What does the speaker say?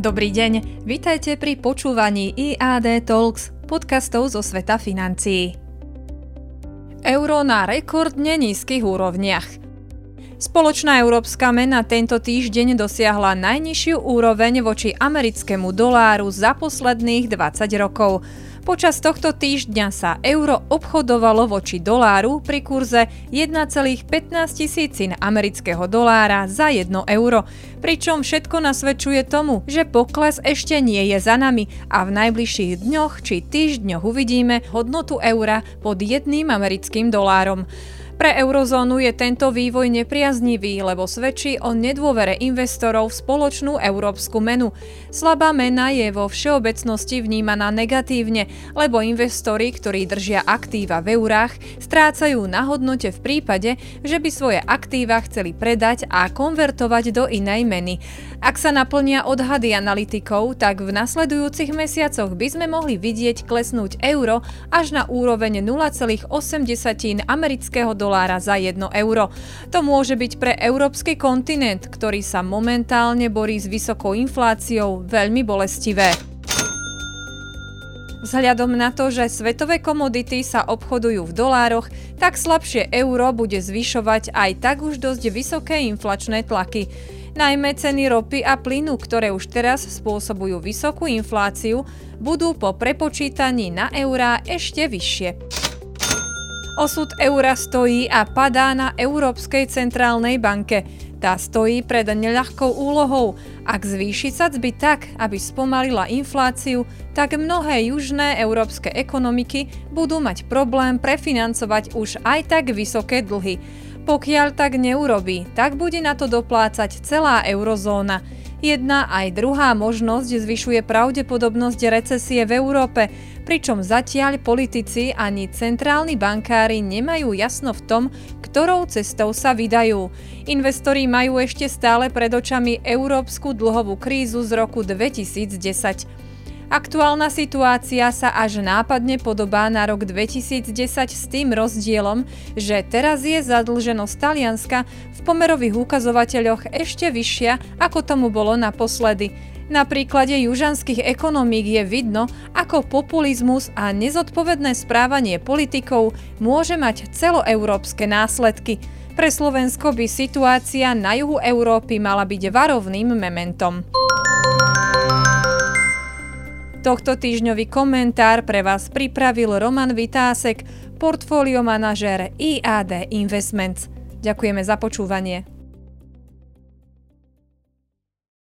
Dobrý deň, vitajte pri počúvaní IAD Talks, podcastov zo sveta financií. Euro na rekordne nízkych úrovniach. Spoločná európska mena tento týždeň dosiahla najnižšiu úroveň voči americkému doláru za posledných 20 rokov. Počas tohto týždňa sa euro obchodovalo voči doláru pri kurze 1,15 tisícin amerického dolára za 1 euro, pričom všetko nasvedčuje tomu, že pokles ešte nie je za nami a v najbližších dňoch či týždňoch uvidíme hodnotu eura pod 1 americkým dolárom. Pre eurozónu je tento vývoj nepriaznivý, lebo svedčí o nedôvere investorov v spoločnú európsku menu. Slabá mena je vo všeobecnosti vnímaná negatívne, lebo investori, ktorí držia aktíva v eurách, strácajú na hodnote v prípade, že by svoje aktíva chceli predať a konvertovať do inej meny. Ak sa naplnia odhady analytikov, tak v nasledujúcich mesiacoch by sme mohli vidieť klesnúť euro až na úroveň 0,8 amerického dolára dolára za 1 euro. To môže byť pre európsky kontinent, ktorý sa momentálne borí s vysokou infláciou, veľmi bolestivé. Vzhľadom na to, že svetové komodity sa obchodujú v dolároch, tak slabšie euro bude zvyšovať aj tak už dosť vysoké inflačné tlaky. Najmä ceny ropy a plynu, ktoré už teraz spôsobujú vysokú infláciu, budú po prepočítaní na eurá ešte vyššie. Osud eura stojí a padá na Európskej centrálnej banke. Tá stojí pred neľahkou úlohou. Ak zvýši sadzby tak, aby spomalila infláciu, tak mnohé južné európske ekonomiky budú mať problém prefinancovať už aj tak vysoké dlhy. Pokiaľ tak neurobí, tak bude na to doplácať celá eurozóna. Jedna aj druhá možnosť zvyšuje pravdepodobnosť recesie v Európe, pričom zatiaľ politici ani centrálni bankári nemajú jasno v tom, ktorou cestou sa vydajú. Investori majú ešte stále pred očami európsku dlhovú krízu z roku 2010. Aktuálna situácia sa až nápadne podobá na rok 2010 s tým rozdielom, že teraz je zadlženosť Talianska v pomerových ukazovateľoch ešte vyššia, ako tomu bolo naposledy. Na príklade južanských ekonomík je vidno, ako populizmus a nezodpovedné správanie politikov môže mať celoeurópske následky. Pre Slovensko by situácia na juhu Európy mala byť varovným mementom. Tohto týždňový komentár pre vás pripravil Roman Vitásek, portfólio manažér IAD Investments. Ďakujeme za počúvanie.